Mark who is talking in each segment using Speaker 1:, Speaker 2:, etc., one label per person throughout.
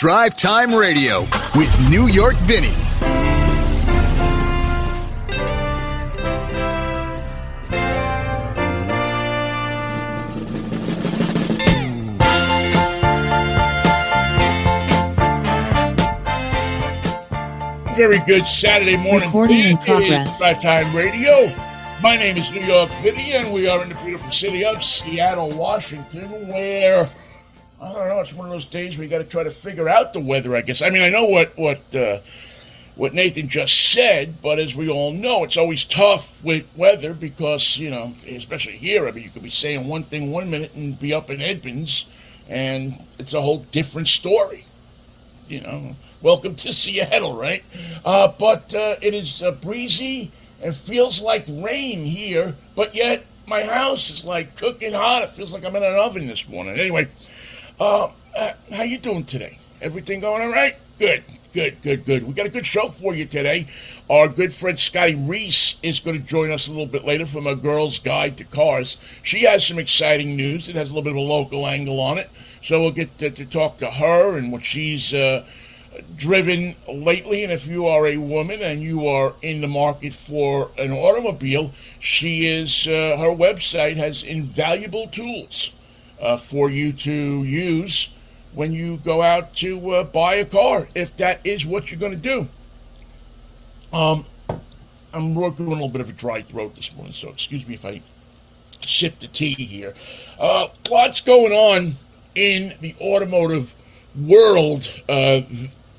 Speaker 1: Drive Time Radio with New York Vinnie.
Speaker 2: Very good Saturday morning.
Speaker 3: Recording in progress.
Speaker 2: Drive Time Radio. My name is New York Vinnie, and we are in the beautiful city of Seattle, Washington, where I don't know. It's one of those days where you got to try to figure out the weather. I guess. I mean, I know what what uh, what Nathan just said, but as we all know, it's always tough with weather because you know, especially here. I mean, you could be saying one thing one minute and be up in Edmonds, and it's a whole different story. You know, welcome to Seattle, right? Uh, but uh, it is uh, breezy and feels like rain here, but yet my house is like cooking hot. It feels like I'm in an oven this morning. Anyway. Uh, uh, how you doing today? Everything going all right? Good, good, good, good. We got a good show for you today. Our good friend Scotty Reiss is going to join us a little bit later from a girl's guide to cars. She has some exciting news. It has a little bit of a local angle on it, so we'll get to, to talk to her and what she's uh, driven lately. And if you are a woman and you are in the market for an automobile, she is. Uh, her website has invaluable tools uh, for you to use when you go out to uh, buy a car, if that is what you're going to do. Um, I'm working on a little bit of a dry throat this morning, so excuse me if I sip the tea here. Uh, lots going on in the automotive world uh,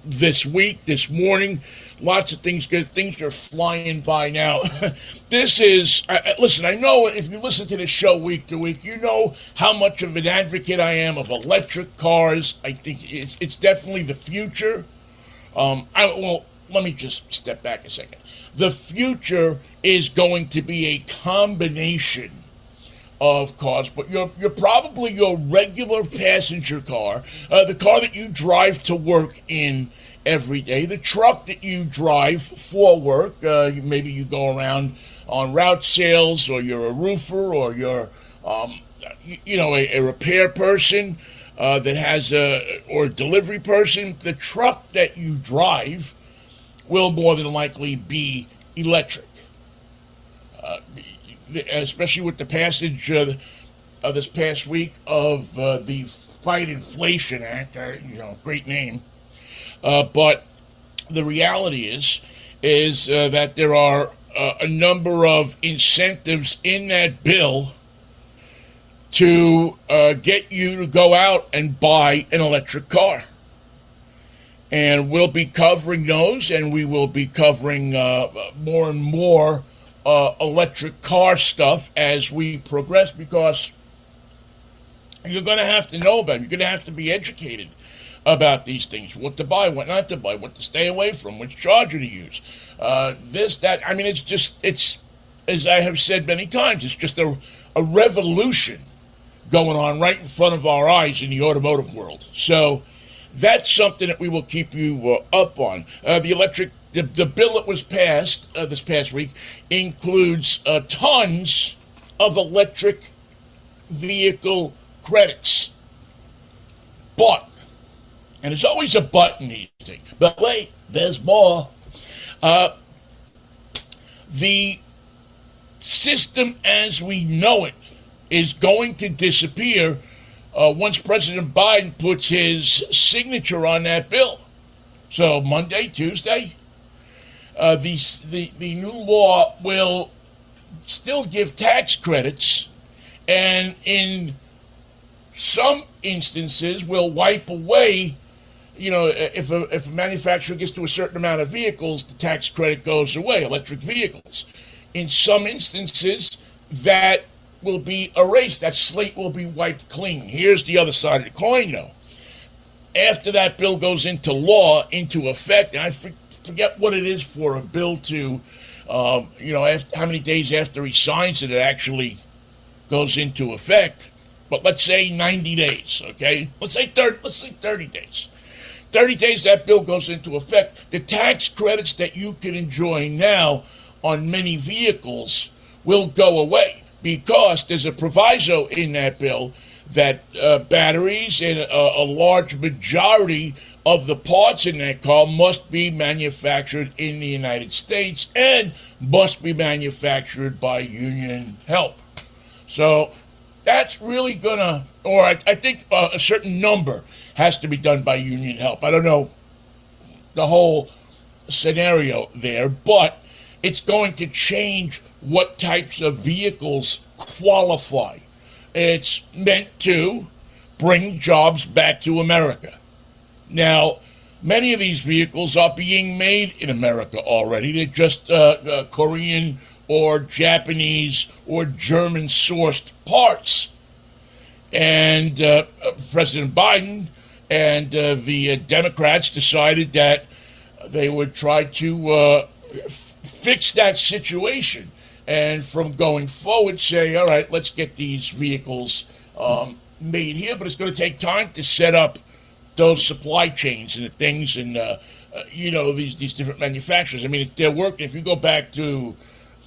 Speaker 2: this week, this morning. Lots of things good. Things are flying by now. this is, I- listen, I know if you listen to this show week to week, you know how much of an advocate I am of electric cars. I think it's, it's definitely the future. Um, I, well, let me just step back a second. The future is going to be a combination of cars, but you're you're probably your regular passenger car, uh, the car that you drive to work in every day, the truck that you drive for work. Uh, maybe you go around on route sales, or you're a roofer, or you're um, you, you know a, a repair person uh, that has a or a delivery person. The truck that you drive will more than likely be electric especially with the passage uh, of this past week of uh, the Fight Inflation Act. Uh, you know, great name, uh, but the reality is is uh, that there are uh, a number of incentives in that bill to uh, get you to go out and buy an electric car. And we'll be covering those, and we will be covering more and more uh, electric car stuff as we progress because you're going to have to know about it. You're going to have to be educated about these things what to buy, what not to buy, what to stay away from, which charger to use. Uh, this, that. I mean, it's just, it's, as I have said many times, it's just a, a revolution going on right in front of our eyes in the automotive world. So that's something that we will keep you uh, up on. Uh, the electric, the, the bill that was passed uh, this past week includes uh, tons of electric vehicle credits. But, and there's always a but in these things, but wait, there's more. Uh, the system as we know it is going to disappear uh, once President Biden puts his signature on that bill. So Monday, Tuesday, uh, the, the the new law will still give tax credits, and in some instances will wipe away. You know, if a, if a manufacturer gets to a certain amount of vehicles, the tax credit goes away. Electric vehicles. In some instances, that will be erased. That slate will be wiped clean. Here's the other side of the coin, though. After that bill goes into law, into effect, and I forget what it is for a bill to, uh, you know, after, how many days after he signs it, it actually goes into effect. But let's say 90 days, okay? Let's say 30, let's say 30 days. 30 days that bill goes into effect. The tax credits that you can enjoy now on many vehicles will go away because there's a proviso in that bill that uh, batteries and a, a large majority of the parts in that car must be manufactured in the United States and must be manufactured by union help. So that's really gonna, or I, I think uh, a certain number has to be done by union help. I don't know the whole scenario there, but it's going to change what types of vehicles qualify. It's meant to bring jobs back to America. Now, many of these vehicles are being made in America already. They're just uh, uh, Korean or Japanese or German sourced parts. And uh, President Biden and uh, the uh, Democrats decided that they would try to uh, f- fix that situation and from going forward say, all right, let's get these vehicles um, made here, but it's going to take time to set up those supply chains and the things and uh, uh, you know these these different manufacturers. I mean, they're working. If you go back to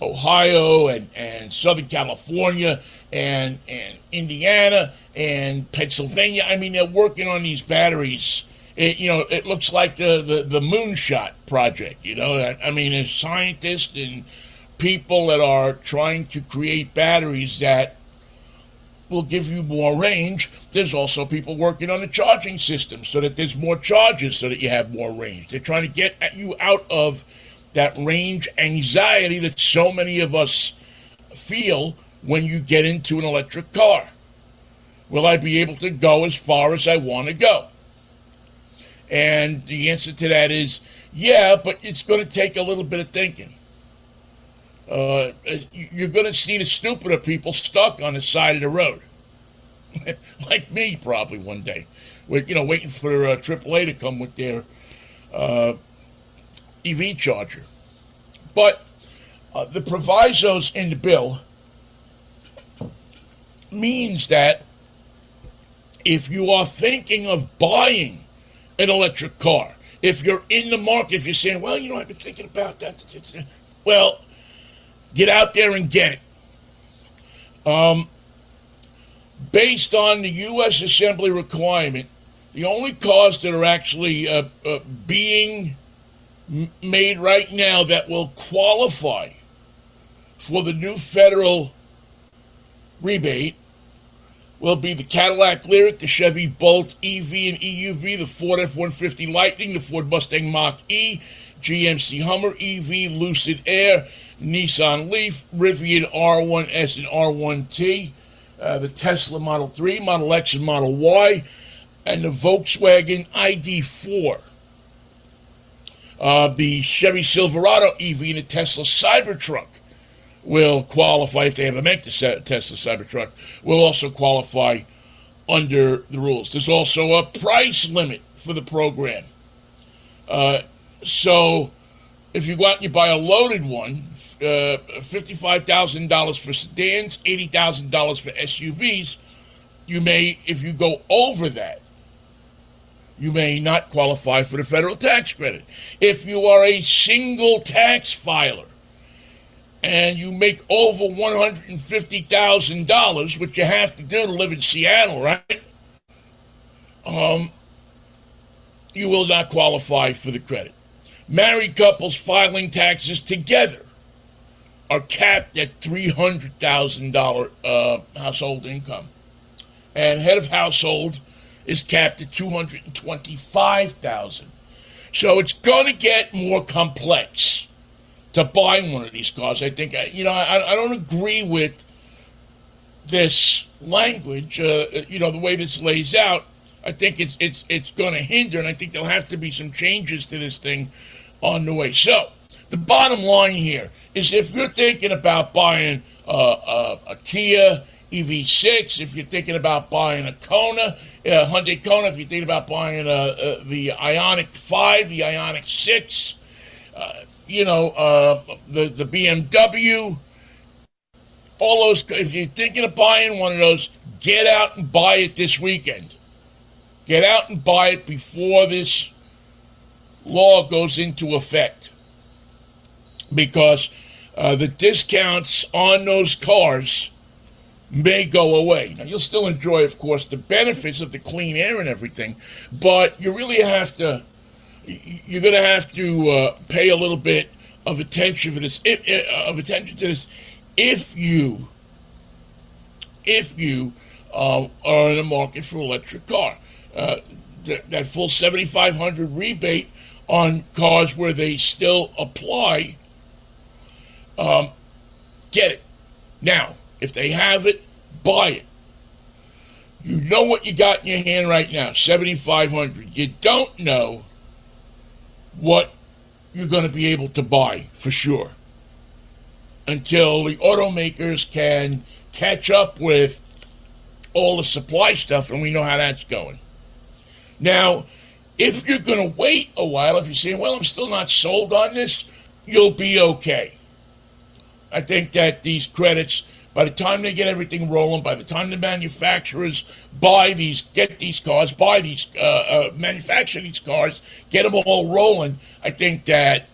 Speaker 2: Ohio and, and Southern California and and Indiana and Pennsylvania, I mean, they're working on these batteries. It, you know, it looks like the, the, the moonshot project. You know, I, I mean, as scientists and people that are trying to create batteries that will give you more range. There's also people working on the charging system so that there's more charges so that you have more range. They're trying to get you out of that range anxiety that so many of us feel when you get into an electric car. Will I be able to go as far as I want to go? And the answer to that is yeah, but it's going to take a little bit of thinking. Uh, you're going to see the stupider people stuck on the side of the road, like me probably one day, with you know waiting for uh, AAA to come with their uh, EV charger. But uh, the provisos in the bill means that if you are thinking of buying an electric car, if you're in the market, if you're saying, well, you know, I've been thinking about that, well, Get out there and get it. Um, based on the U.S. Assembly requirement, the only cars that are actually uh, uh, being made right now that will qualify for the new federal rebate will be the Cadillac Lyriq, the Chevy Bolt EV and EUV, the Ford F 150 Lightning, the Ford Mustang Mach E, GMC Hummer EV, Lucid Air, Nissan Leaf, Rivian R1S and R1T, uh, the Tesla Model 3, Model X, and Model Y, and the Volkswagen ID4. Uh, the Chevy Silverado EV and the Tesla Cybertruck will qualify, if they ever make the Tesla Cybertruck, will also qualify under the rules. There's also a price limit for the program. Uh, so if you go out and you buy a loaded one, uh, $55,000 for sedans, $80,000 for SUVs, you may, if you go over that, you may not qualify for the federal tax credit. If you are a single tax filer and you make over $150,000, which you have to do to live in Seattle, right? Um, you will not qualify for the credit. Married couples filing taxes together are capped at $300,000 uh, household income. And head of household is capped at 225000 So it's going to get more complex to buy one of these cars. I think, you know, I, I don't agree with this language, uh, you know, the way this lays out. I think it's it's it's going to hinder, and I think there'll have to be some changes to this thing on the way. So the bottom line here is if you're thinking about buying a, a, a Kia EV6, if you're thinking about buying a Kona, a Hyundai Kona, if you're thinking about buying a, a the Ioniq 5, the Ioniq 6, uh, you know, uh, the, the BMW, all those, if you're thinking of buying one of those, get out and buy it this weekend. Get out and buy it before this law goes into effect because uh, the discounts on those cars may go away. Now, you'll still enjoy, of course, the benefits of the clean air and everything, but you really have to, you're going to have to uh, pay a little bit of attention for this, if, uh, of attention to this, if you, if you uh, are in the market for an electric car. Uh, th- that full 7500 rebate on cars where they still apply, um, get it. Now, if they have it, buy it. You know what you got in your hand right now, 7500 You don't know what you're going to be able to buy for sure until the automakers can catch up with all the supply stuff, and we know how that's going. Now, if you're going to wait a while, if you're saying, well, I'm still not sold on this, you'll be okay. I think that these credits, by the time they get everything rolling, by the time the manufacturers buy these, get these cars, buy these, uh, uh, manufacture these cars, get them all rolling, I think that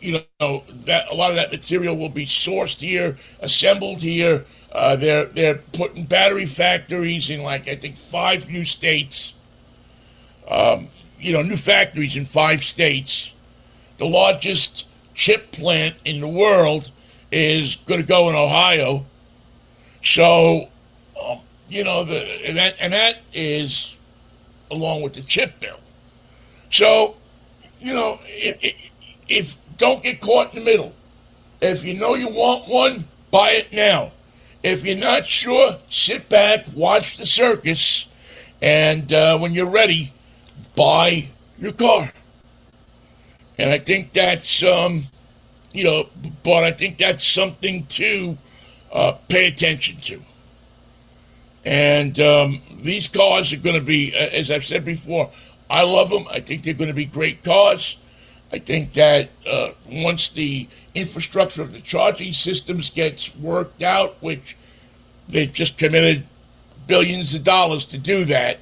Speaker 2: you know that a lot of that material will be sourced here, assembled here. Uh, they're they're putting battery factories in like I think five new states um, you know, new factories in five states. The largest chip plant in the world is going to go in Ohio. So, um, you know, the and that, and that is along with the chip bill. So, you know, if, if don't get caught in the middle. If you know you want one, buy it now. If you're not sure, sit back, watch the circus, and uh, when you're ready, buy your car. And I think that's, um, you know, but I think that's something to uh, pay attention to. And um, these cars are going to be, as I've said before, I love them. I think they're going to be great cars. I think that uh, once the infrastructure of the charging systems gets worked out, which they've just committed billions of dollars to do that,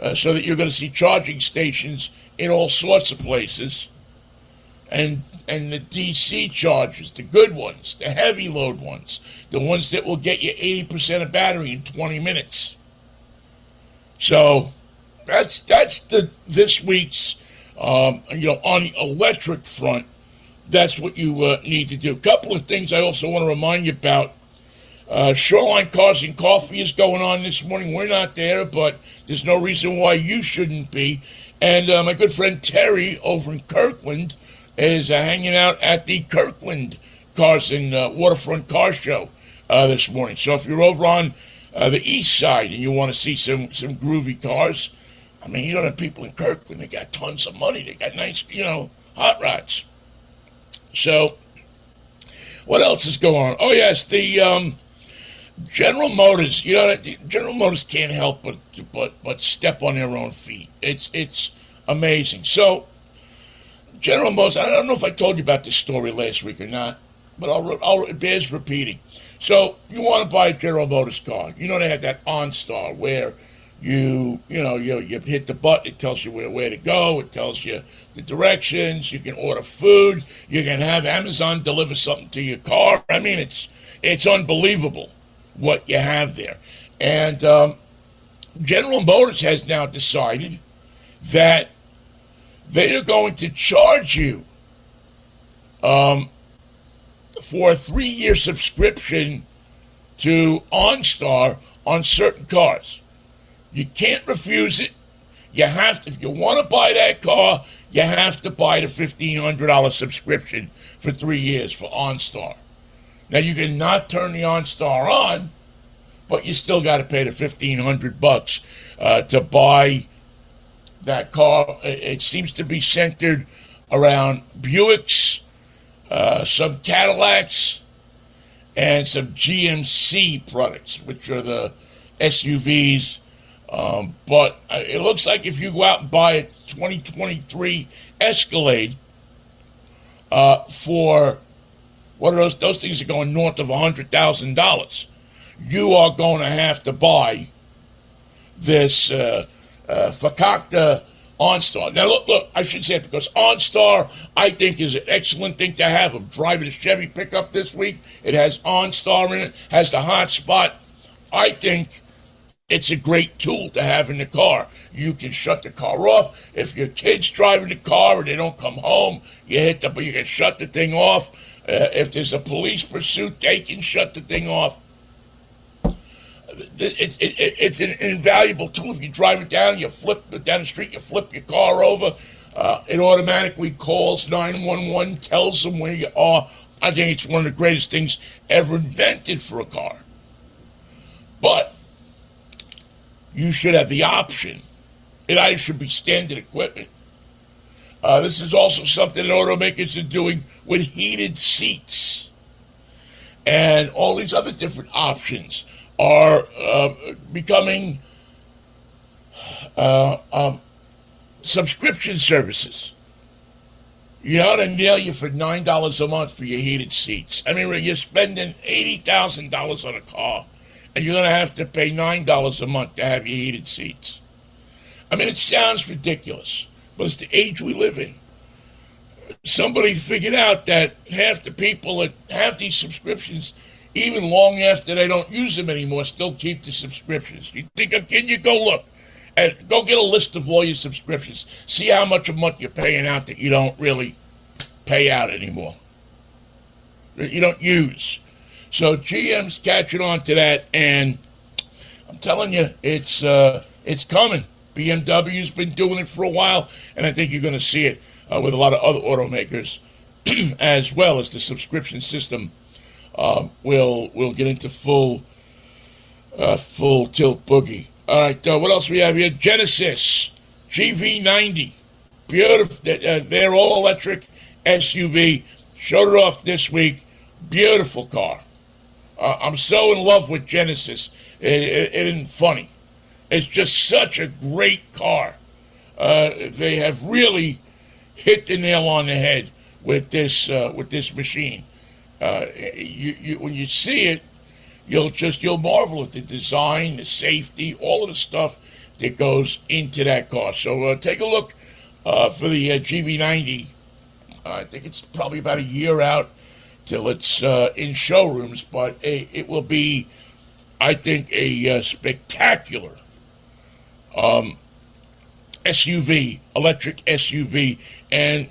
Speaker 2: uh, so that you're going to see charging stations in all sorts of places. And and the DC chargers, the good ones, the heavy load ones, the ones that will get you 80% of battery in 20 minutes. So that's that's the this week's um, you know on the electric front. That's what you uh, need to do. A couple of things I also want to remind you about uh, Shoreline Cars and Coffee is going on this morning. We're not there, but there's no reason why you shouldn't be. And uh, my good friend Terry over in Kirkland is uh, hanging out at the Kirkland Cars and uh, Waterfront Car Show uh, this morning. So if you're over on uh, the east side and you want to see some, some groovy cars, I mean, you don't have people in Kirkland. They got tons of money. They got nice, you know, hot rods. So, what else is going on? Oh, yes, the. Um, General Motors, you know, General Motors can't help but but but step on their own feet. It's it's amazing. So, General Motors, I don't know if I told you about this story last week or not, but I'll, I'll it bears repeating. So, you want to buy a General Motors car? You know they have that OnStar where you you know you you hit the button, it tells you where where to go, it tells you the directions. You can order food. You can have Amazon deliver something to your car. I mean, it's it's unbelievable what you have there. And um, General Motors has now decided that they are going to charge you um, for a three year subscription to OnStar on certain cars. You can't refuse it. You have to, if you want to buy that car, you have to buy the $1,500 subscription for three years for OnStar. Now you can not turn the OnStar on, but you still got to pay the fifteen hundred bucks uh, to buy that car. It seems to be centered around Buicks, uh, some Cadillacs, and some GMC products, which are the SUVs. Um, but uh, it looks like if you go out and buy a 2023 Escalade uh, for what are those? Those things are going north of hundred thousand dollars. You are going to have to buy this uh, uh, Fakakta OnStar. Now, look, look, I should say it because OnStar, I think, is an excellent thing to have. I'm driving a Chevy pickup this week. It has OnStar in it, has the hotspot. I think it's a great tool to have in the car. You can shut the car off. If your kid's driving the car and they don't come home, you hit the, you can shut the thing off. Uh, if there's a police pursuit, they can shut the thing off it, it, it's an invaluable tool. If you drive it down, you flip it down the street, you flip your car over, uh, it automatically calls 911, tells them where you are. I think it's one of the greatest things ever invented for a car. But you should have the option. It either should be standard equipment. Uh, this is also something that automakers are doing with heated seats and all these other different options are uh, becoming uh, um, subscription services. You know, to nail you for nine dollars a month for your heated seats. I mean, you're spending eighty thousand dollars on a car, and you're going to have to pay nine dollars a month to have your heated seats. I mean, it sounds ridiculous, it's the age we live in. Somebody figured out that half the people that have these subscriptions even long after they don't use them anymore, still keep the subscriptions. You think kidding you? Go look. And go get a list of all your subscriptions. See how much a month you're paying out that you don't really pay out anymore. That you don't use. So GM's catching on to that, and I'm telling you, it's uh, it's coming. BMW's been doing it for a while, and I think you're going to see it uh, with a lot of other automakers as well as the subscription system uh, we'll we'll get into full uh, full tilt boogie. All right, uh, what else we have here? Genesis GV90, beautiful. Uh, they're all electric SUV. Showed it off this week. Beautiful car. Uh, I'm so in love with Genesis. It, it, it isn't funny. It's just such a great car. Uh, they have really hit the nail on the head with this uh, with this machine. Uh, you, you, when you see it, you'll just you'll marvel at the design, the safety, all of the stuff that goes into that car. So uh, take a look uh, for the uh, GV90. I think it's probably about a year out till it's in showrooms, but it, will be, I think, a spectacular um, SUV, electric SUV, and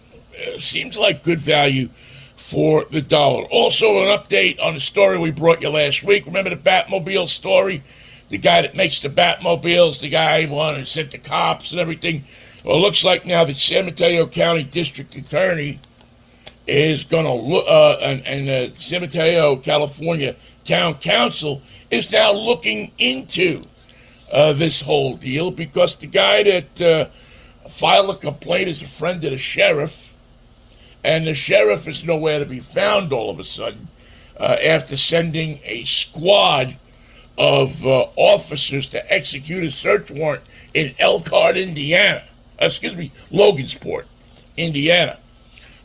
Speaker 2: seems like good value for the dollar. Also, an update on the story we brought you last week. Remember the Batmobile story? The guy that makes the Batmobiles, the guy who wanted to send the cops and everything. Well, it looks like now the San Mateo County District Attorney is going to look, uh, and, and the San Mateo, California Town Council is now looking into uh, this whole deal because the guy that uh, filed a complaint is a friend of the sheriff and the sheriff is nowhere to be found all of a sudden uh, after sending a squad of uh, officers to execute a search warrant in Elkhart, Indiana. Excuse me, Logansport, Indiana.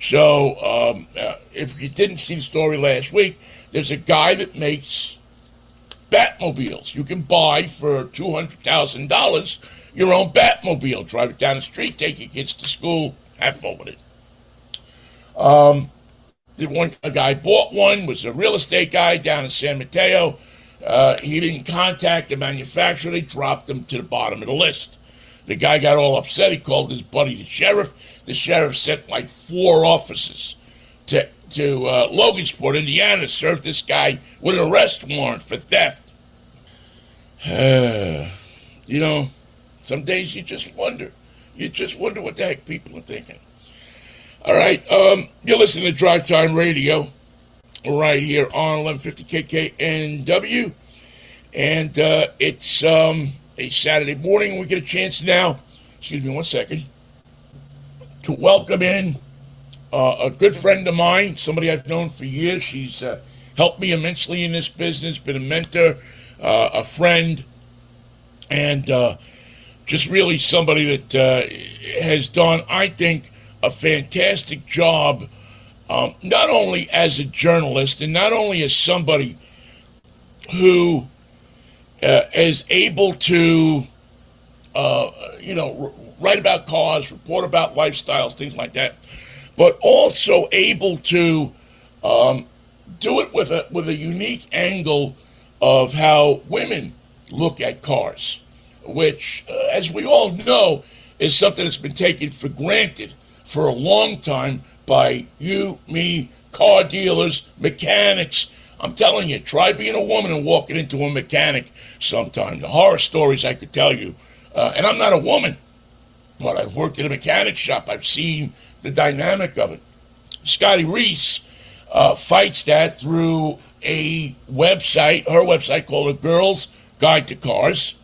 Speaker 2: So, um, uh, if you didn't see the story last week, there's a guy that makes Batmobiles. You can buy for $200,000 your own Batmobile. Drive it down the street, take your kids to school, have fun with it. Um, the one a guy bought one was a real estate guy down in San Mateo. Uh, he didn't contact the manufacturer. They dropped him to the bottom of the list. The guy got all upset. He called his buddy the sheriff. The sheriff sent like four officers to to uh, Logansport, Indiana, served this guy with an arrest warrant for theft. you know, some days you just wonder. You just wonder what the heck people are thinking. All right, um, you're listening to Drive Time Radio right here on 1150 KKNW. And uh, it's um, a Saturday morning. We get a chance now, excuse me one second, to welcome in uh, a good friend of mine, somebody I've known for years. She's uh, helped me immensely in this business, been a mentor, uh, a friend, and uh, just really somebody that uh, has done, I think, a fantastic job, um, not only as a journalist and not only as somebody who uh, is able to you know, write about cars, report about lifestyles, things like that, but also able to um, do it with a with a unique angle of how women look at cars, which, uh, as we all know, is something that's been taken for granted for a long time by you, me, car dealers, mechanics. I'm telling you, try being a woman and walking into a mechanic sometime. The horror stories I could tell you. Uh, and I'm not a woman, but I've worked in a mechanic shop. I've seen the dynamic of it. Scotty Reiss uh, fights that through a website, her website called A Girl's Guide to Cars.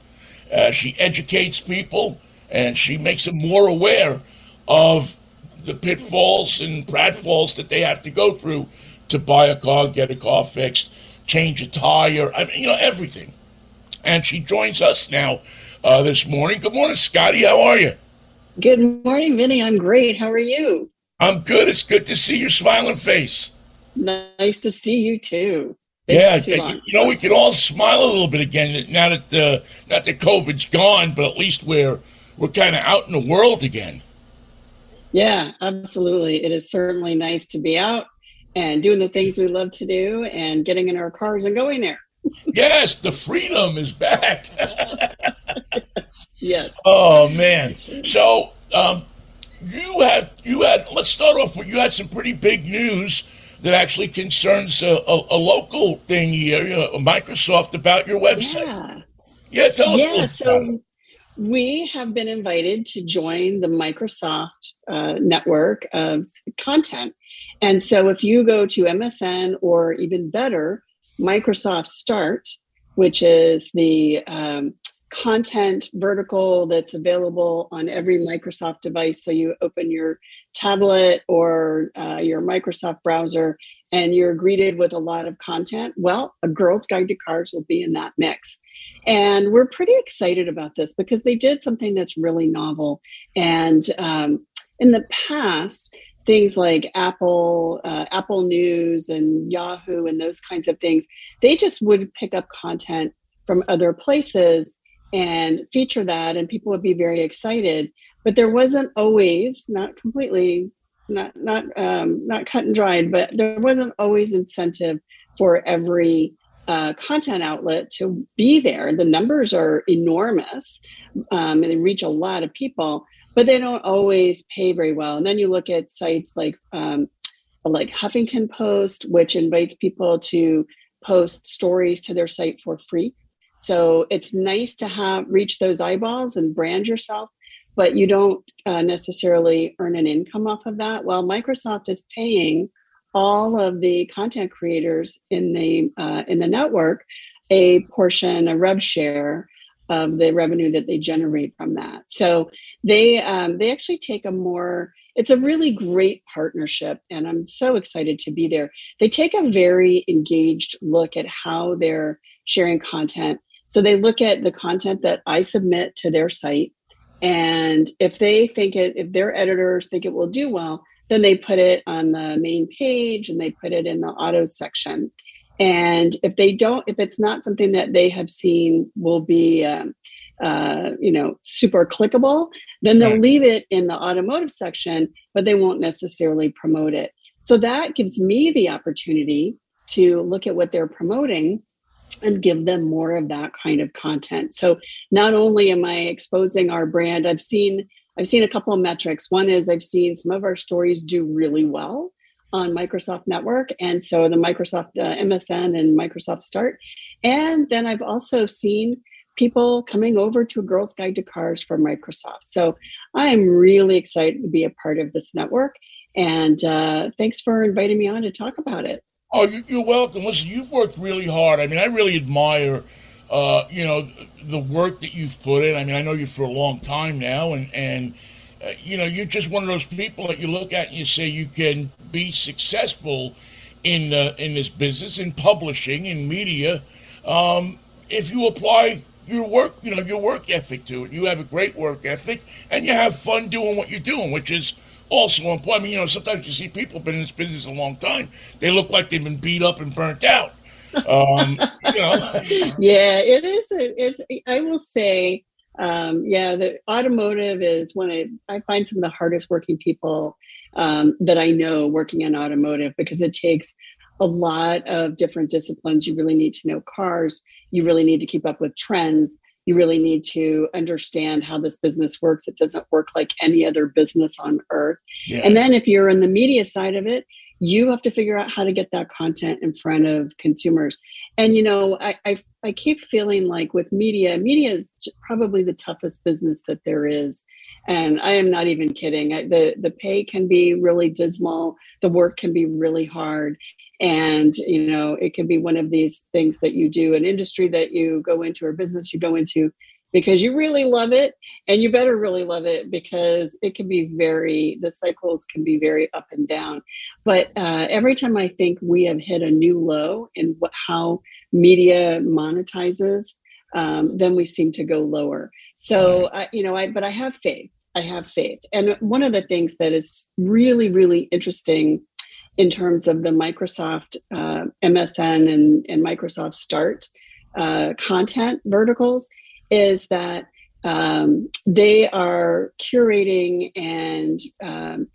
Speaker 2: Uh, she educates people and she makes them more aware of the pitfalls and pratfalls that they have to go through to buy a car, get a car fixed, change a tire. I mean, you know, everything. And she joins us now uh, this morning. Good morning, Scotty. How are you?
Speaker 3: Good morning, Vinnie. I'm great. How are you?
Speaker 2: I'm good. It's good to see your smiling face.
Speaker 3: Nice to see you too.
Speaker 2: yeah, you, you know we can all smile a little bit again now that uh, not that COVID's gone, but at least we're we're kind of out in the world again.
Speaker 3: Yeah, absolutely. It is certainly nice to be out and doing the things we love to do and getting in our cars and going there.
Speaker 2: Yes, the freedom is back.
Speaker 3: yes.
Speaker 2: Oh man. So um, you had you had let's start off with you had some pretty big news that actually concerns a, a, a local thing here, you know, Microsoft about your website.
Speaker 3: Yeah.
Speaker 2: Yeah, tell us.
Speaker 3: Yeah, so we have been invited to join the Microsoft uh, network of content. And so if you go to MSN or even better, Microsoft Start, which is the um, content vertical that's available on every Microsoft device. So you open your tablet or uh, your Microsoft browser and you're greeted with a lot of content. Well, a Girl's Guide to Cars will be in that mix. And we're pretty excited about this because they did something that's really novel. And um, in the past, things like Apple, uh, Apple News, and Yahoo, and those kinds of things, they just would pick up content from other places and feature that, and people would be very excited. But there wasn't always, not completely, not not um, not cut and dried, but there wasn't always incentive for every uh, content outlet to be there. The numbers are enormous um, and they reach a lot of people, but they don't always pay very well. And then you look at sites like um, like Huffington Post, which invites people to post stories to their site for free. So it's nice to have reach those eyeballs and brand yourself, but you don't uh, necessarily earn an income off of that. Well, Microsoft is paying all of the content creators in the uh, in the network a portion, a rev share of the revenue that they generate from that. So they um, they actually take a more it's a really great partnership and i'm so excited to be there they take a very engaged look at how they're sharing content so they look at the content that i submit to their site and if they think it if their editors think it will do well then they put it on the main page and they put it in the auto section. And if they don't, if it's not something that they have seen will be, um, uh, you know, super clickable, then they'll leave it in the automotive section, but they won't necessarily promote it. So that gives me the opportunity to look at what they're promoting and give them more of that kind of content. So not only am I exposing our brand, I've seen I've seen a couple of metrics. One is I've seen some of our stories do really well on Microsoft Network. And so the Microsoft uh, MSN and Microsoft Start. And then I've also seen people coming over to a Girl's Guide to Cars for Microsoft. So I am really excited to be a part of this network. And uh, thanks for inviting me on to talk about it.
Speaker 2: Oh, you're welcome. Listen, you've worked really hard. I mean, I really admire uh, you know, the work that you've put in. I mean, I know you for a long time now, and and uh, you know, you're just one of those people that you look at and you say you can be successful in uh, in this business, in publishing, in media, um, if you apply your work, you know, your work ethic to it. You have a great work ethic, and you have fun doing what you're doing, which is also important. I mean, you know, sometimes you see people been in this business a long time. They look like they've been beat up and burnt out. Um, you know.
Speaker 3: yeah, it is. A, it's. I will say, Um, yeah, the automotive is when I, I find some of the hardest working people um, that I know working in automotive because it takes a lot of different disciplines. You really need to know cars. You really need to keep up with trends. You really need to understand how this business works. It doesn't work like any other business on earth. Yeah. And then if you're in the media side of it, you have to figure out how to get that content in front of consumers. And you know I, I, I keep feeling like with media media is probably the toughest business that there is. And i am not even kidding. I, the the pay can be really dismal. The work can be really hard. And you know it can be one of these things that you do an industry that you go into or business you go into because you really love it and you better really love it because it can be very the cycles can be very up and down. But uh, every time i think we have hit a new low in what, how media monetizes um, then we seem to go lower. So I, you know i but i have faith. I have faith. And one of the things that is really really interesting in terms of the microsoft uh, msn and, and microsoft start uh, content verticals is that um, they are curating and um,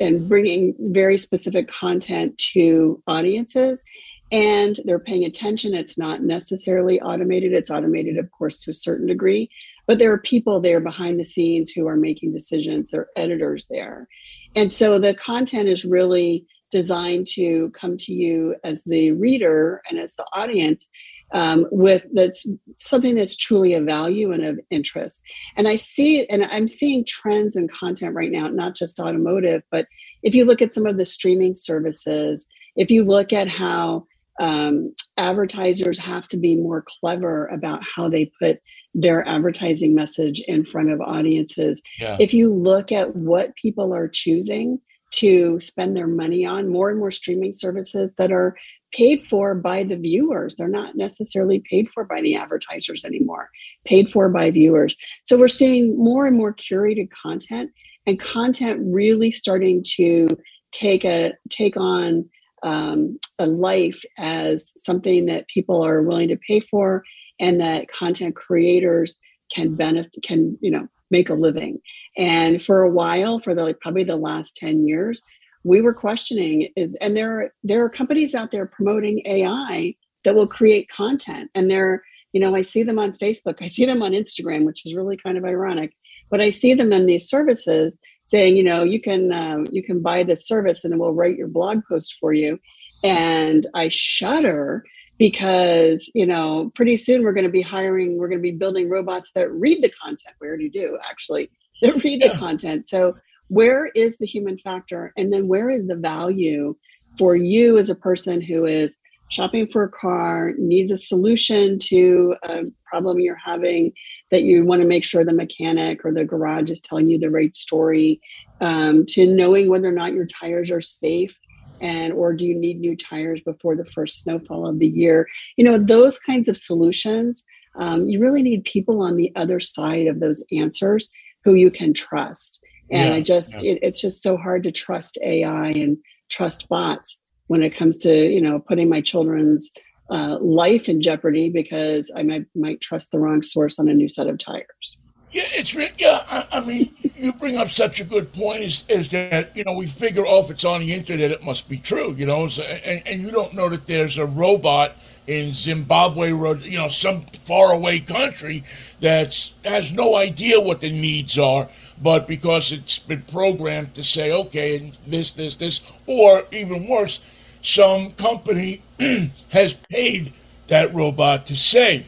Speaker 3: and bringing very specific content to audiences and they're paying attention. It's not necessarily automated. It's automated of course to a certain degree but there are people there behind the scenes who are making decisions. There are editors there. And so the content is really designed to come to you as the reader and as the audience um, with that's something that's truly a value and of interest. And I see, and I'm seeing trends in content right now, not just automotive, but if you look at some of the streaming services, if you look at how um, advertisers have to be more clever about how they put their advertising message in front of audiences. Yeah. If you look at what people are choosing to spend their money on, more and more streaming services that are paid for by the viewers. They're not necessarily paid for by the advertisers anymore, paid for by viewers. So we're seeing more and more curated content and content really starting to take a take on um, a life as something that people are willing to pay for and that content creators can benefit can you know make a living. And for a while for the like probably the last 10 years we were questioning is and there are there are companies out there promoting ai that will create content. And they're you know i see them on facebook i see them on instagram which is really kind of ironic but i see them in these services saying you know you can uh, you can buy this service and it will write your blog post for you. And i shudder because you know pretty soon we're going to be hiring we're going to be building robots that read the content. We already do actually that read the content. So where is the human factor? And then where is the value for you as a person who is shopping for a car needs a solution to a problem you're having that you want to make sure the mechanic or the garage is telling you the right story um, to knowing whether or not your tires are safe and or do you need new tires before the first snowfall of the year you know those kinds of solutions um, you really need people on the other side of those answers who you can trust and yeah, I just, yeah. it, it's just so hard to trust AI and trust bots when it comes to, you know, putting my children's uh, life in jeopardy because I might, might trust the wrong source on a new set of tires.
Speaker 2: Yeah, it's yeah. I, I, mean, you bring up such a good point. Is, is that you know we figure, oh, if it's on the internet, it must be true. You know, so, and, and you don't know that there's a robot in Zimbabwe, you know, some faraway country that has no idea what the needs are but because it's been programmed to say, okay, this, this, this, or even worse, some company has paid that robot to say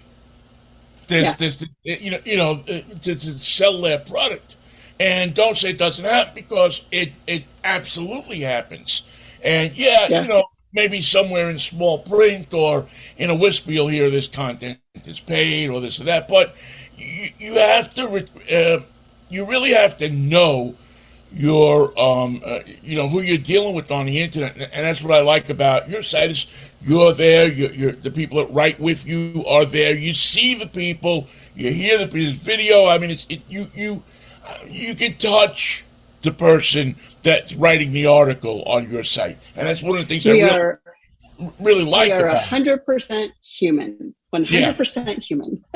Speaker 2: this, yeah. you know, you know, uh, to, to sell their product. And don't say it doesn't happen because it it absolutely happens. And yeah, yeah, you know, maybe somewhere in small print or in a whisper you'll hear this content is paid or this or that. But you, you have to uh, you really have to know your um, uh, you know who you're dealing with on the internet, and that's what I like about your site is you're there. You're, you're, the people that write with you are there. You see the people. You hear the video. I mean, it's it, you you you can touch the person that's writing the article on your site, and that's one of the things we I really, are, really like. We
Speaker 3: are hundred percent human. One hundred percent human.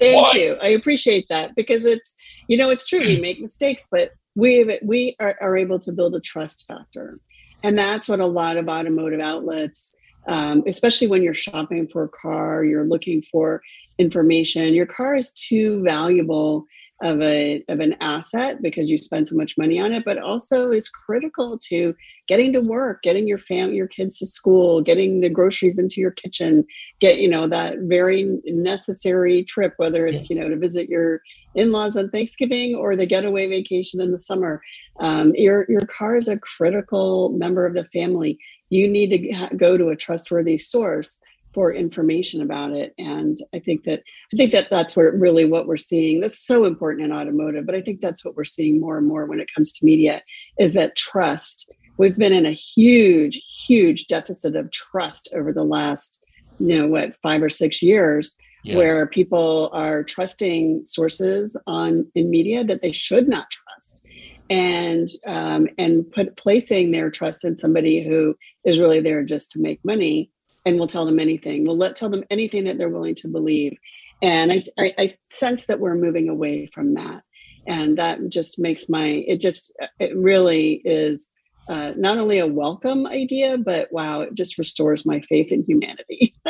Speaker 3: Thank Why? you. I appreciate that because it's you know it's true. We make mistakes, but we we are, are able to build a trust factor, and that's what a lot of automotive outlets, um, especially when you're shopping for a car, you're looking for information. Your car is too valuable of a of an asset because you spend so much money on it, but also is critical to getting to work, getting your family, your kids to school, getting the groceries into your kitchen, get you know that very necessary trip, whether it's you know to visit your in-laws on Thanksgiving or the getaway vacation in the summer. Um, your your car is a critical member of the family. You need to ha- go to a trustworthy source for information about it. And i think that i think that that's where really what we're seeing that's so important in automotive but i think that's what we're seeing more and more when it comes to media is that trust. We've been in a huge huge deficit of trust over the last you know what five or six years yeah. where people are trusting sources on in media that they should not trust. And um, and put placing their trust in somebody who is really there just to make money and we'll tell them anything. We'll let tell them anything that they're willing to believe. And I, I, I sense that we're moving away from that. And that just makes my, it just, it really is uh, not only a welcome idea, but wow, it just restores my faith in humanity.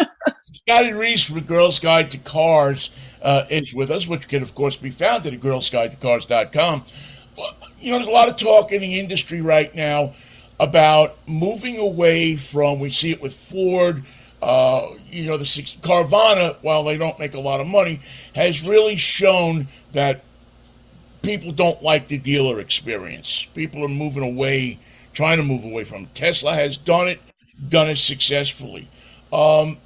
Speaker 2: Scotty Reiss from Girls Guide to Cars uh, is with us, which can, of course, be found at girlsguidetocars.com. You know, there's a lot of talk in the industry right now about moving away from, we see it with Ford, uh, you know, the Carvana, while they don't make a lot of money, has really shown that people don't like the dealer experience. People are moving away, trying to move away from. Tesla has done it, done it successfully. Um,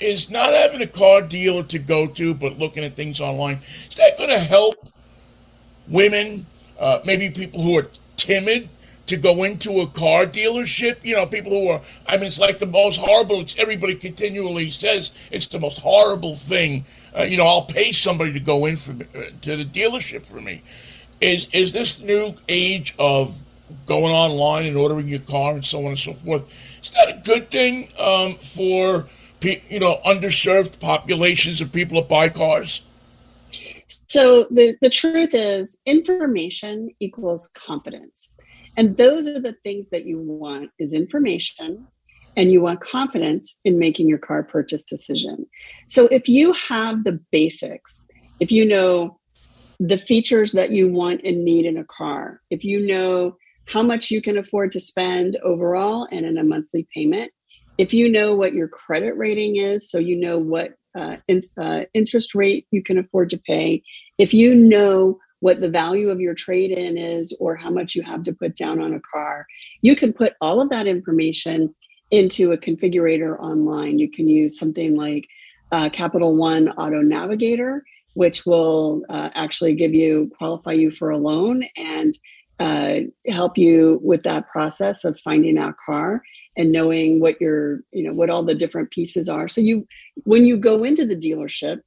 Speaker 2: is not having a car dealer to go to, but looking at things online, is that going to help women, uh, maybe people who are timid to go into a car dealership. You know, people who are, I mean, it's like the most horrible, everybody continually says it's the most horrible thing. Uh, you know, I'll pay somebody to go in for, uh, to the dealership for me. Is, is this new age of going online and ordering your car and so on and so forth, is that a good thing um, for, you know, underserved populations of people that buy cars?
Speaker 3: So the, the truth is information equals confidence. And those are the things that you want is information and you want confidence in making your car purchase decision. So if you have the basics, if you know the features that you want and need in a car, if you know how much you can afford to spend overall and in a monthly payment, if you know what your credit rating is, so you know what uh, in, uh, interest rate you can afford to pay, if you know what the value of your trade in is or how much you have to put down on a car. You can put all of that information into a configurator online. You can use something like uh, Capital One Auto Navigator, which will uh, actually give you qualify you for a loan and uh, help you with that process of finding that car and knowing what your you know what all the different pieces are so you when you go into the dealership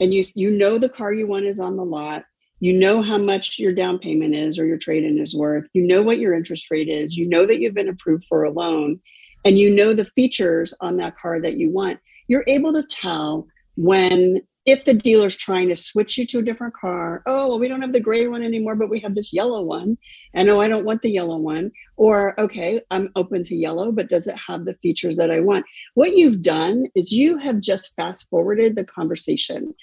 Speaker 3: and you you know the car you want is on the lot you know how much your down payment is or your trade in is worth. You know what your interest rate is. You know that you've been approved for a loan and you know the features on that car that you want. You're able to tell when if the dealer's trying to switch you to a different car oh well we don't have the gray one anymore but we have this yellow one and oh, i don't want the yellow one or okay i'm open to yellow but does it have the features that i want? What you've done is you have just fast forwarded the conversation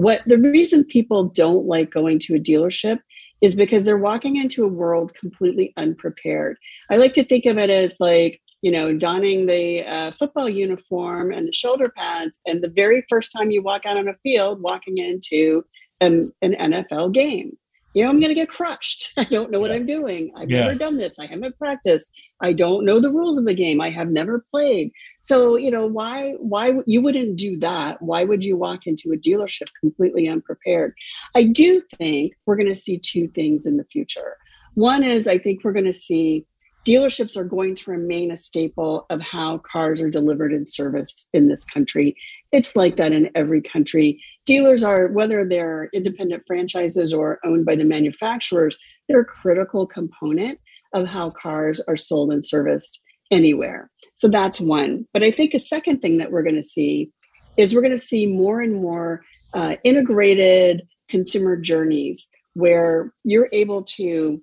Speaker 3: what the reason people don't like going to a dealership is because they're walking into a world completely unprepared. I like to think of it as like, you know, donning the uh, football uniform and the shoulder pads, and the very first time you walk out on a field, walking into an, an NFL game you know, I'm going to get crushed. I don't know what I'm doing. I've yeah. never done this. I haven't practiced. I don't know the rules of the game. I have never played. So, you know, why, why you wouldn't do that? Why would you walk into a dealership completely unprepared? I do think we're going to see two things in the future. One is I think we're going to see dealerships are going to remain a staple of how cars are delivered and serviced in this country. It's like that in every country dealers are, whether they're independent franchises or owned by the manufacturers, they're a critical component of how cars are sold and serviced anywhere. So that's one. But I think a second thing that we're going to see is we're going to see more and more uh, integrated consumer journeys where you're able to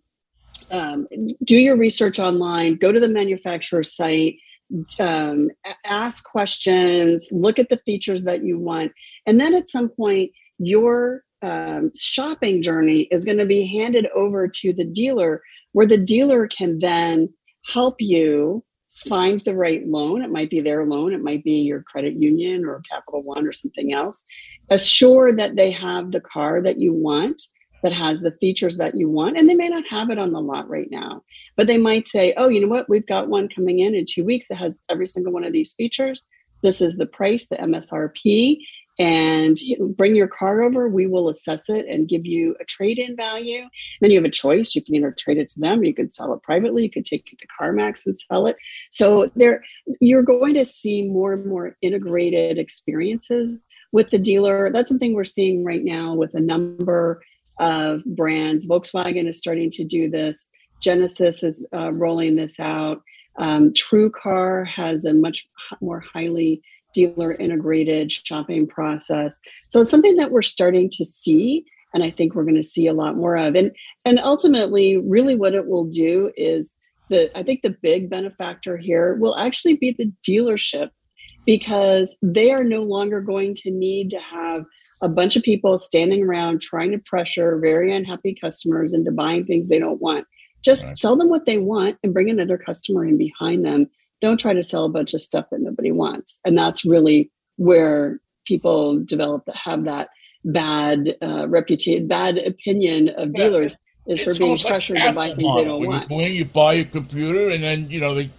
Speaker 3: um, do your research online, go to the manufacturer site, um, ask questions, look at the features that you want, and then at some point, your um, shopping journey is going to be handed over to the dealer, where the dealer can then help you find the right loan. It might be their loan, it might be your credit union or Capital One or something else. Assure that they have the car that you want that has the features that you want. And they may not have it on the lot right now, but they might say, oh, you know what? We've got one coming in in two weeks that has every single one of these features. This is the price, the MSRP, and bring your car over. We will assess it and give you a trade in value. Then you have a choice. You can either trade it to them, you could sell it privately, you could take it to CarMax and sell it. So there, you're going to see more and more integrated experiences with the dealer. That's something we're seeing right now with a number of brands. Volkswagen is starting to do this. Genesis is uh, rolling this out. Um, TrueCar has a much more highly dealer integrated shopping process. So it's something that we're starting to see and I think we're going to see a lot more of. And and ultimately really what it will do is the I think the big benefactor here will actually be the dealership because they are no longer going to need to have a bunch of people standing around trying to pressure very unhappy customers into buying things they don't want. Just right. sell them what they want and bring another customer in behind them. Don't try to sell a bunch of stuff that nobody wants. And that's really where people develop that have that bad uh, reputation, bad opinion of dealers yeah, is for being pressured like to buy things they don't
Speaker 2: when
Speaker 3: want.
Speaker 2: You when you buy a computer and then you know they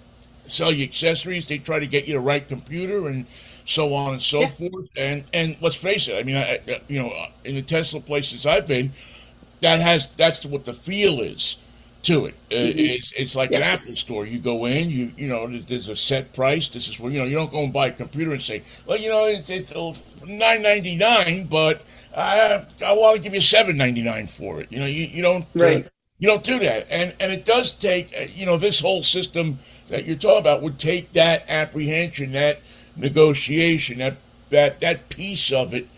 Speaker 2: sell you accessories, they try to get you the right computer and so on and so yeah. forth. And and let's face it, I mean, I, you know, in the Tesla places I've been, that has that's what the feel is to it. Uh, mm-hmm. It's it's like yeah. an Apple store. You go in, you you know, there's, there's, a set price. This is where you know you don't go and buy a computer and say, well, you know, it's it's nine ninety nine, but I I want to give you seven ninety nine for it. You know, you you don't uh, right. Uh, you don't do that, and and it does take uh, you know this whole system that you're talking about would take that apprehension that negotiation, that that that piece of it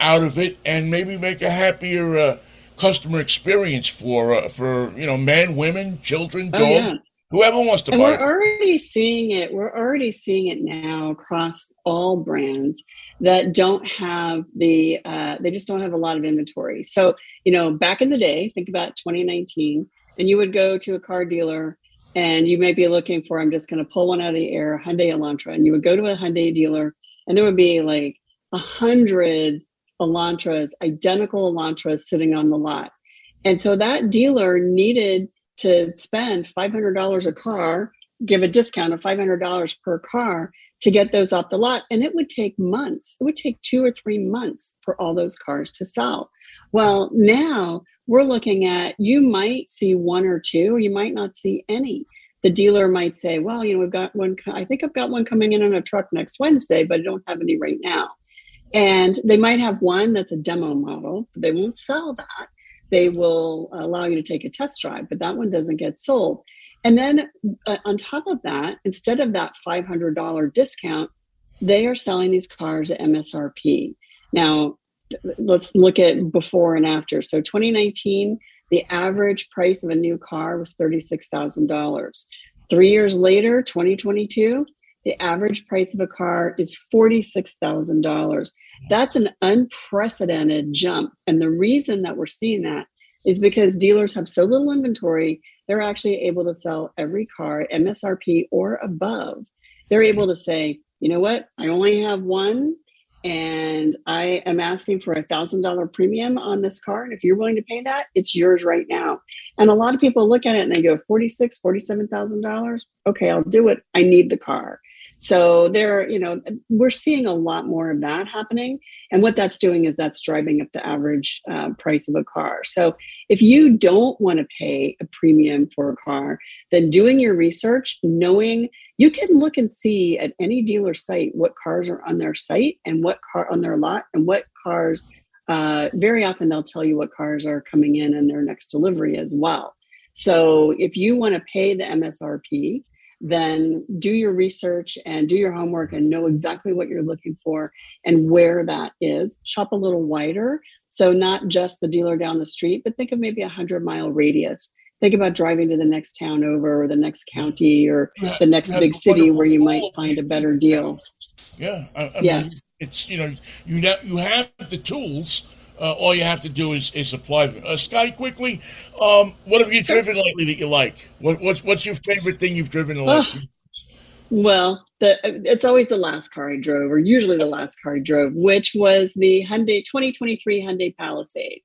Speaker 2: out of it, and maybe make a happier uh, customer experience for uh, for you know men, women, children, dogs, oh, yeah. whoever wants to
Speaker 3: and
Speaker 2: buy.
Speaker 3: We're already seeing it. We're already seeing it now across all brands that don't have the uh, they just don't have a lot of inventory. So you know, back in the day, think about 2019, and you would go to a car dealer and you may be looking for i'm just going to pull one out of the air hyundai elantra and you would go to a hyundai dealer and there would be like a hundred elantras identical elantras sitting on the lot. And so that dealer needed to spend $500 a car give a discount of $500 per car to get those off the lot and it would take months. It would take two or three months for all those cars to sell. Well now we're looking at you might see one or two, or you might not see any. The dealer might say, well, you know, we've got one, I think I've got one coming in on a truck next Wednesday, but I don't have any right now. And they might have one that's a demo model, but they won't sell that. They will allow you to take a test drive, but that one doesn't get sold. And then uh, on top of that, instead of that $500 discount, they are selling these cars at MSRP. Now, let's look at before and after. So 2019, the average price of a new car was $36,000. Three years later, 2022, the average price of a car is $46,000. That's an unprecedented jump. And the reason that we're seeing that is because dealers have so little inventory, they're actually able to sell every car MSRP or above. They're able to say, you know what, I only have one and I am asking for a thousand dollar premium on this car. And if you're willing to pay that, it's yours right now. And a lot of people look at it and they go, 46, 47,000 dollars. Okay, I'll do it. I need the car. So there, you know, we're seeing a lot more of that happening. And what that's doing is that's driving up the average uh, price of a car. So if you don't want to pay a premium for a car, then doing your research, knowing you can look and see at any dealer site what cars are on their site and what car on their lot and what cars uh, very often they'll tell you what cars are coming in in their next delivery as well so if you want to pay the msrp then do your research and do your homework and know exactly what you're looking for and where that is. Shop a little wider. So, not just the dealer down the street, but think of maybe a 100 mile radius. Think about driving to the next town over or the next county or the next big city where you might find a better deal.
Speaker 2: Yeah. I, I yeah. Mean, it's, you know, you, you have the tools uh, all you have to do is, is apply. Uh, Scotty, quickly, um, what have you driven lately that you like? What, what's what's your favorite thing you've driven the last?
Speaker 3: well, the, it's always the last car I drove, or usually the last car I drove, which was the Hyundai 2023 Hyundai Palisade.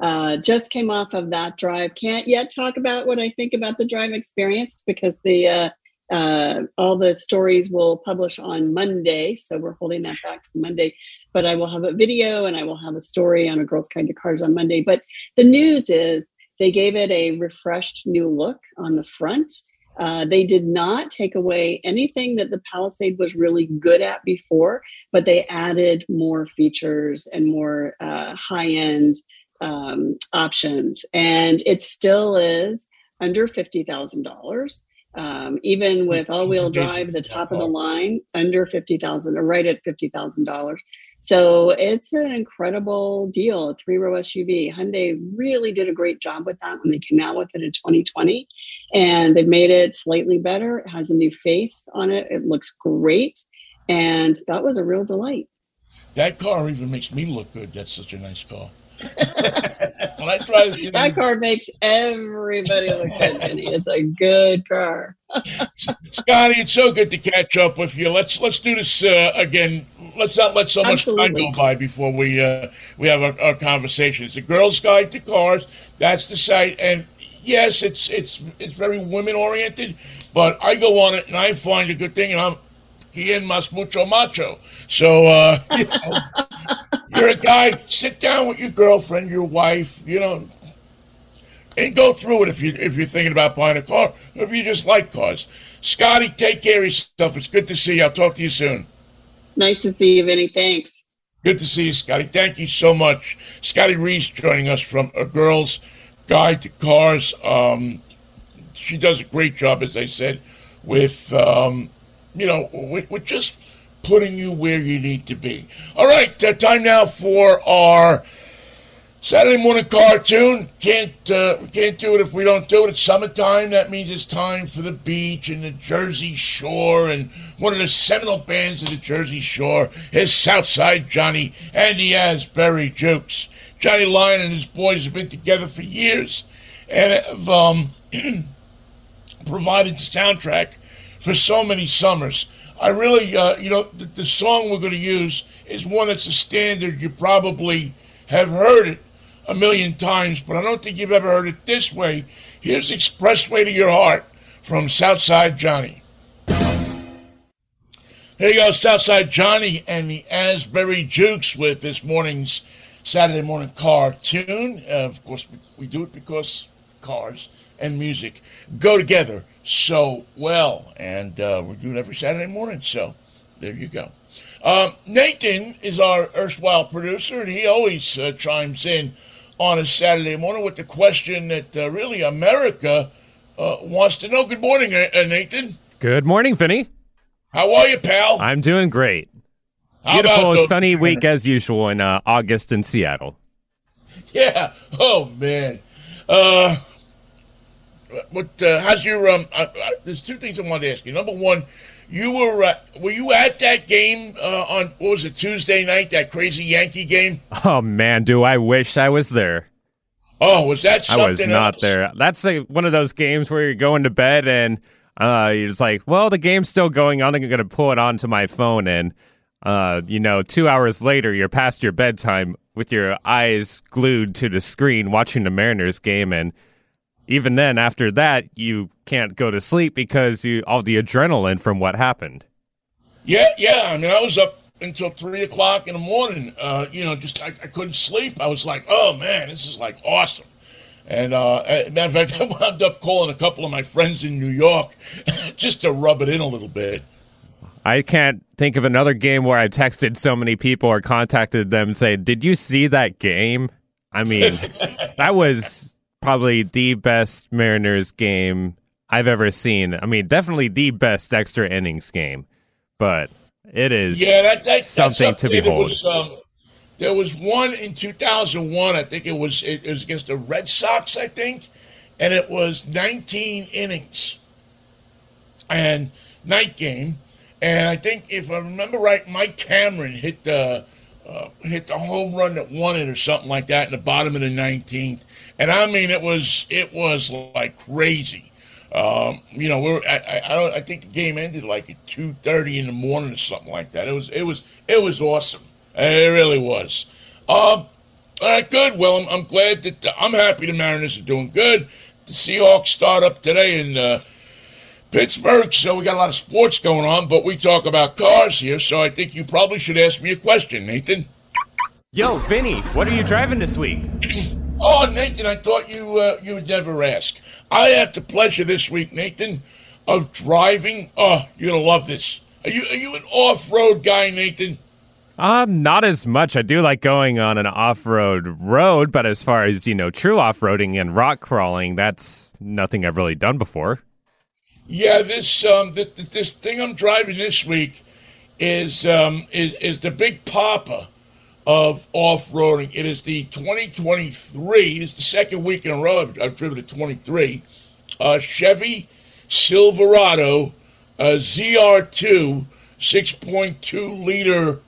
Speaker 3: Uh, just came off of that drive. Can't yet talk about what I think about the drive experience because the uh, all the stories will publish on Monday, so we're holding that back to Monday. But I will have a video and I will have a story on a Girls Guide to Cars on Monday. But the news is they gave it a refreshed new look on the front. Uh, they did not take away anything that the Palisade was really good at before, but they added more features and more uh, high end um, options. And it still is under $50,000 um, even with all-wheel drive, the top of the line, under fifty thousand, or right at fifty thousand dollars. So it's an incredible deal, a three-row SUV. Hyundai really did a great job with that when they came out with it in 2020, and they've made it slightly better. It has a new face on it. It looks great, and that was a real delight.
Speaker 2: That car even makes me look good. That's such a nice car.
Speaker 3: when I that car makes everybody look good, Vinnie. It's a good car.
Speaker 2: Scotty, it's so good to catch up with you. Let's let's do this uh, again. Let's not let so much Absolutely. time go by before we uh, we have our, our conversation. It's a girl's guide to cars. That's the site, and yes, it's it's it's very women oriented. But I go on it and I find a good thing, and I'm quien más mucho macho. So uh, you know, you're a guy. Sit down with your girlfriend, your wife. You know, and go through it if you if you're thinking about buying a car, or if you just like cars. Scotty, take care of yourself. It's good to see you. I'll talk to you soon.
Speaker 3: Nice to see you, Vinnie. Thanks.
Speaker 2: Good to see you, Scotty. Thank you so much. Scotty Reiss joining us from A Girl's Guide to Cars. Um, she does a great job, as I said, with, um, you know, with, with just – putting you where you need to be. All right, uh, time now for our Saturday morning cartoon. Can't uh, can't do it if we don't do it. It's summertime. That means it's time for the beach and the Jersey Shore. And one of the seminal bands of the Jersey Shore is Southside Johnny and the Asbury Jukes. Johnny Lyon and his boys have been together for years and have um, provided the soundtrack for so many summers. I really, uh, you know, the, the song we're going to use is one that's a standard. You probably have heard it a million times, but I don't think you've ever heard it this way. Here's Expressway to Your Heart from Southside Johnny. Here you go, Southside Johnny and the Asbury Jukes with this morning's Saturday morning cartoon. Uh, of course, we do it because cars and music go together so well. And uh, we do it every Saturday morning. So there you go. Um, Nathan is our erstwhile producer, and he always uh, chimes in on a Saturday morning with the question that uh, really America uh, wants to know. Good morning, uh, Nathan.
Speaker 4: Good morning, Vinnie.
Speaker 2: How are you, pal?
Speaker 4: I'm doing great. How Beautiful sunny week as usual in uh, August in Seattle.
Speaker 2: Yeah. Oh man. Uh, what? Uh, how's your? Um, uh, uh, there's two things I wanted to ask you. Number one, you were uh, were you at that game uh, on what was it Tuesday night? That crazy Yankee game.
Speaker 4: Oh man, do I wish I was there.
Speaker 2: Oh, was that? I was
Speaker 4: not
Speaker 2: else?
Speaker 4: there. That's like one of those games where you're going to bed and uh, you're just like, well, the game's still going on. I'm going to pull it onto my phone, and uh, you know, two hours later, you're past your bedtime with your eyes glued to the screen watching the Mariners game, and even then, after that, you can't go to sleep because you all the adrenaline from what happened.
Speaker 2: Yeah, yeah. I mean, I was up until three o'clock in the morning. Uh, you know, just I, I, couldn't sleep. I was like, oh man, this is like awesome. And uh, matter of fact, I wound up calling a couple of my friends in New York just to rub it in a little bit.
Speaker 4: I can't think of another game where I texted so many people or contacted them saying, "Did you see that game?" I mean, that was probably the best Mariners game I've ever seen. I mean, definitely the best extra innings game, but it is
Speaker 2: yeah, that, that,
Speaker 4: something to behold.
Speaker 2: Was, um, there was one in 2001. I think it was it was against the Red Sox. I think, and it was 19 innings and night game. And I think if I remember right, Mike Cameron hit the uh, hit the home run that won it or something like that in the bottom of the 19th. And I mean, it was it was like crazy. Um, you know, we're I, I, don't I think the game ended like at two thirty in the morning or something like that. It was it was it was awesome. It really was. Um, all right, good. Well, I'm, I'm glad that uh, I'm happy the Mariners are doing good. The Seahawks start up today and. uh, Pittsburgh, so we got a lot of sports going on, but we talk about cars here, so I think you probably should ask me a question, Nathan.
Speaker 4: Yo, Vinnie, what are you driving this week?
Speaker 2: oh, Nathan, I thought you uh, you would never ask. I had the pleasure this week, Nathan, of driving. Oh, you're gonna love this. Are you are you an off road guy, Nathan?
Speaker 4: Uh, not as much. I do like going on an off road road, but as far as, you know, true off roading and rock crawling, that's nothing I've really done before.
Speaker 2: Yeah, this um this, this thing I'm driving this week is um is is the big papa of off roading. It is the 2023. It's the second week in a row I've, I've driven the 23. Uh, Chevy Silverado uh, ZR2 6.2 liter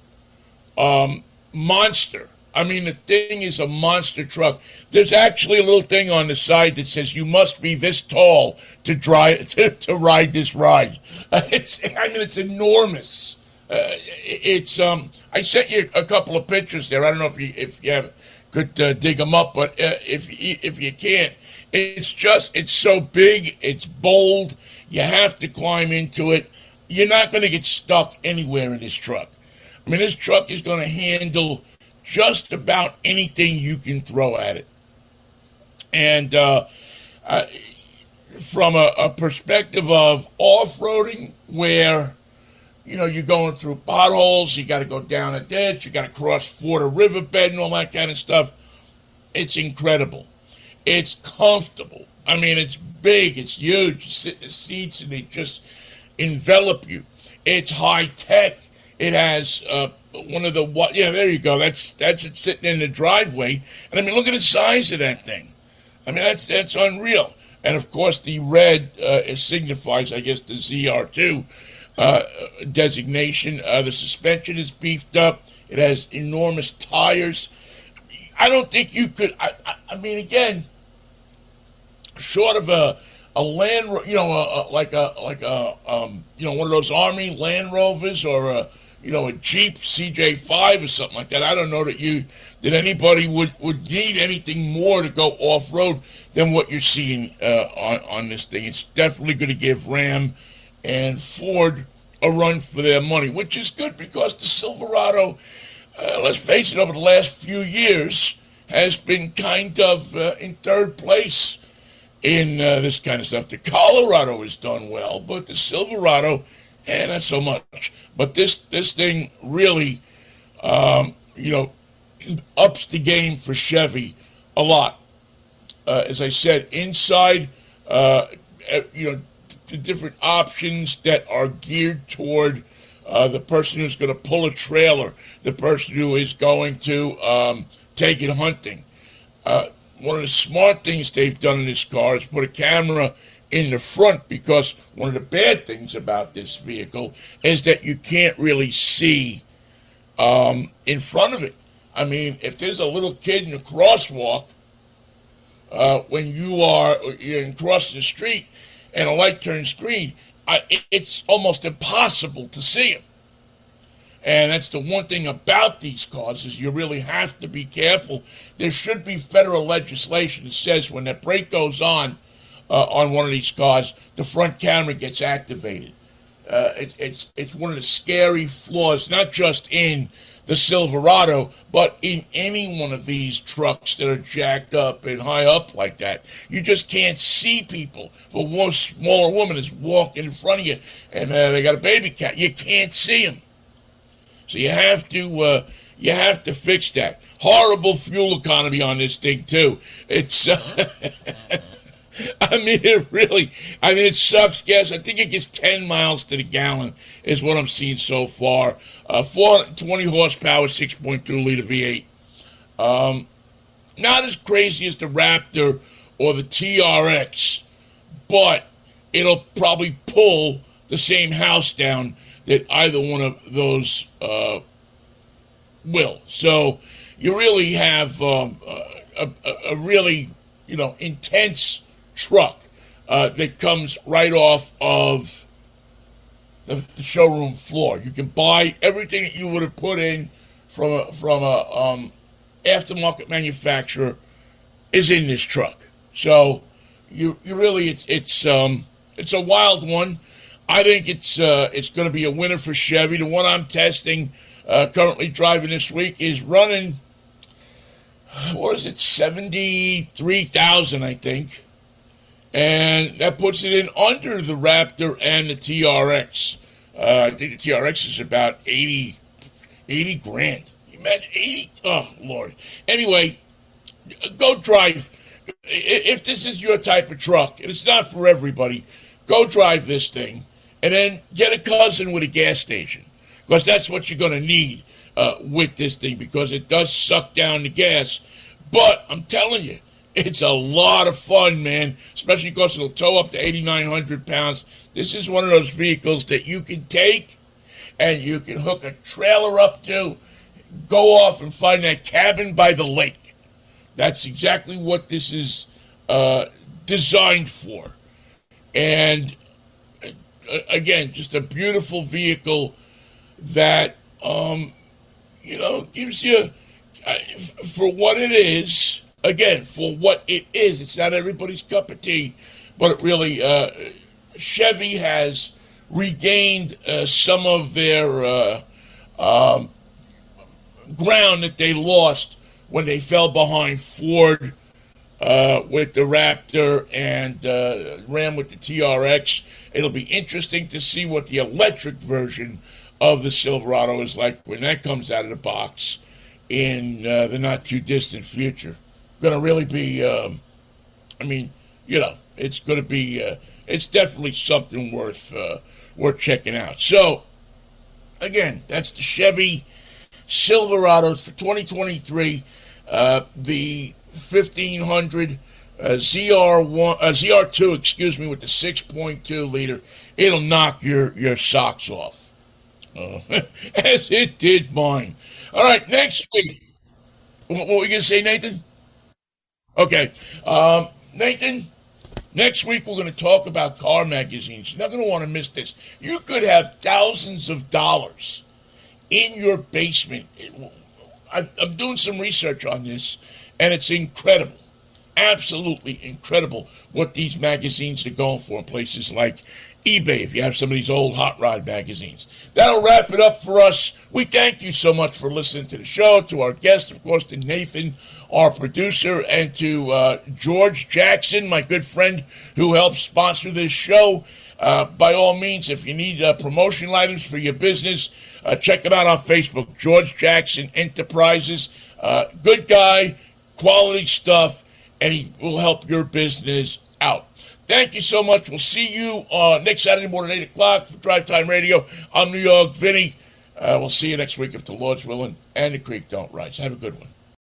Speaker 2: um, monster. I mean, the thing is a monster truck. There's actually a little thing on the side that says you must be this tall to drive to, to ride this ride. Uh, it's I mean, it's enormous. Uh, it's um. I sent you a couple of pictures there. I don't know if you if you have, could uh, dig them up, but uh, if if you can't, it's just it's so big. It's bold. You have to climb into it. You're not going to get stuck anywhere in this truck. I mean, this truck is going to handle just about anything you can throw at it. And uh, uh, from a, a perspective of off roading, where you know, you're going through potholes, you got to go down a ditch, you got to cross ford a riverbed and all that kind of stuff. It's incredible. It's comfortable. I mean, it's big, it's huge. You sit in the seats and they just envelop you. It's high tech. It has uh, one of the what? Yeah, there you go. That's that's it sitting in the driveway. And I mean, look at the size of that thing. I mean, that's that's unreal. And of course, the red uh, signifies, I guess, the ZR2 uh, designation. Uh, the suspension is beefed up. It has enormous tires. I don't think you could. I, I, I mean, again, short of a a land, you know, a, a, like a like a um, you know one of those army Land Rovers or a you know a Jeep CJ5 or something like that. I don't know that you that anybody would would need anything more to go off road than what you're seeing uh, on on this thing. It's definitely going to give Ram and Ford a run for their money, which is good because the Silverado, uh, let's face it, over the last few years has been kind of uh, in third place in uh, this kind of stuff. The Colorado has done well, but the Silverado, eh, not so much. But this this thing really, um, you know, ups the game for Chevy a lot. Uh, as I said, inside, uh, eh, you know, the different options that are geared toward uh, the person who's going to pull a trailer, the person who is going to um, take it hunting. Uh, one of the smart things they've done in this car is put a camera in the front because one of the bad things about this vehicle is that you can't really see um, in front of it. I mean, if there's a little kid in a crosswalk, uh, when you are in crossing the street, and a light turns green, I, it's almost impossible to see them. And that's the one thing about these cars is you really have to be careful. There should be federal legislation that says when that brake goes on uh, on one of these cars, the front camera gets activated. Uh, it, it's it's one of the scary flaws, not just in the Silverado, but in any one of these trucks that are jacked up and high up like that, you just can't see people. If a smaller woman is walking in front of you and uh, they got a baby cat, you can't see them. So you have to uh, you have to fix that. Horrible fuel economy on this thing too. It's uh, I mean, it really, I mean, it sucks gas. I think it gets 10 miles to the gallon, is what I'm seeing so far. Uh, 420 horsepower, 6.2 liter V8. Um, not as crazy as the Raptor or the TRX, but it'll probably pull the same house down that either one of those uh, will. So you really have um, a, a, a, really, you know, intense truck uh, that comes right off of the, the, showroom floor. You can buy everything that you would have put in from a, from a um, aftermarket manufacturer is in this truck. So you you really it's it's um it's a wild one. I think it's uh, it's going to be a winner for Chevy. The one I'm testing, uh, currently driving this week, is running. What is it? Seventy three thousand, I think, and that puts it in under the Raptor and the TRX. Uh, I think the TRX is about 80, 80 grand. You imagine eighty? Oh Lord. Anyway, go drive. If this is your type of truck, and it's not for everybody, go drive this thing and then get a cousin with a gas station because that's what you're going to need uh, with this thing because it does suck down the gas. But I'm telling you, it's a lot of fun, man, especially because it'll tow up to 8,900 pounds. This is one of those vehicles that you can take and you can hook a trailer up to, go off and find that cabin by the lake. That's exactly what this is uh, designed for. And again, just a beautiful vehicle that, um, you know, gives you, uh, for what it is, again, for what it is, it's not everybody's cup of tea, but it really, uh, Chevy has regained uh, some of their uh, um, ground that they lost when they fell behind Ford uh, with the Raptor and uh, Ram with the TRX. It'll be interesting to see what the electric version of the Silverado is like when that comes out of the box in uh, the not too distant future. Going to really be, um, I mean, you know, it's going to be, uh, it's definitely something worth uh, worth checking out. So, again, that's the Chevy Silverados for 2023. Uh, the 1500 uh, ZR1, uh, ZR2, excuse me, with the 6.2 liter, it'll knock your, your socks off, uh, as it did mine. All right, next week. What, what were you going to say, Nathan? Okay. Um, Nathan, next week we're going to talk about car magazines. You're not going to want to miss this. You could have thousands of dollars in your basement. I'm doing some research on this and it's incredible, absolutely incredible what these magazines are going for in places like eBay, if you have some of these old hot rod magazines. That'll wrap it up for us. We thank you so much for listening to the show, to our guest, of course, to Nathan, our producer, and to uh, George Jackson, my good friend who helps sponsor this show. Uh, by all means, if you need uh, promotional items for your business, uh, check him out on Facebook, George Jackson Enterprises. Uh, good guy, quality stuff, and he will help your business out. Thank you so much. We'll see you uh, next Saturday morning, 8 o'clock for Drive Time Radio. I'm New York Vinnie. We'll see you next week if the Lord's willing and the creek don't rise. Have a good one.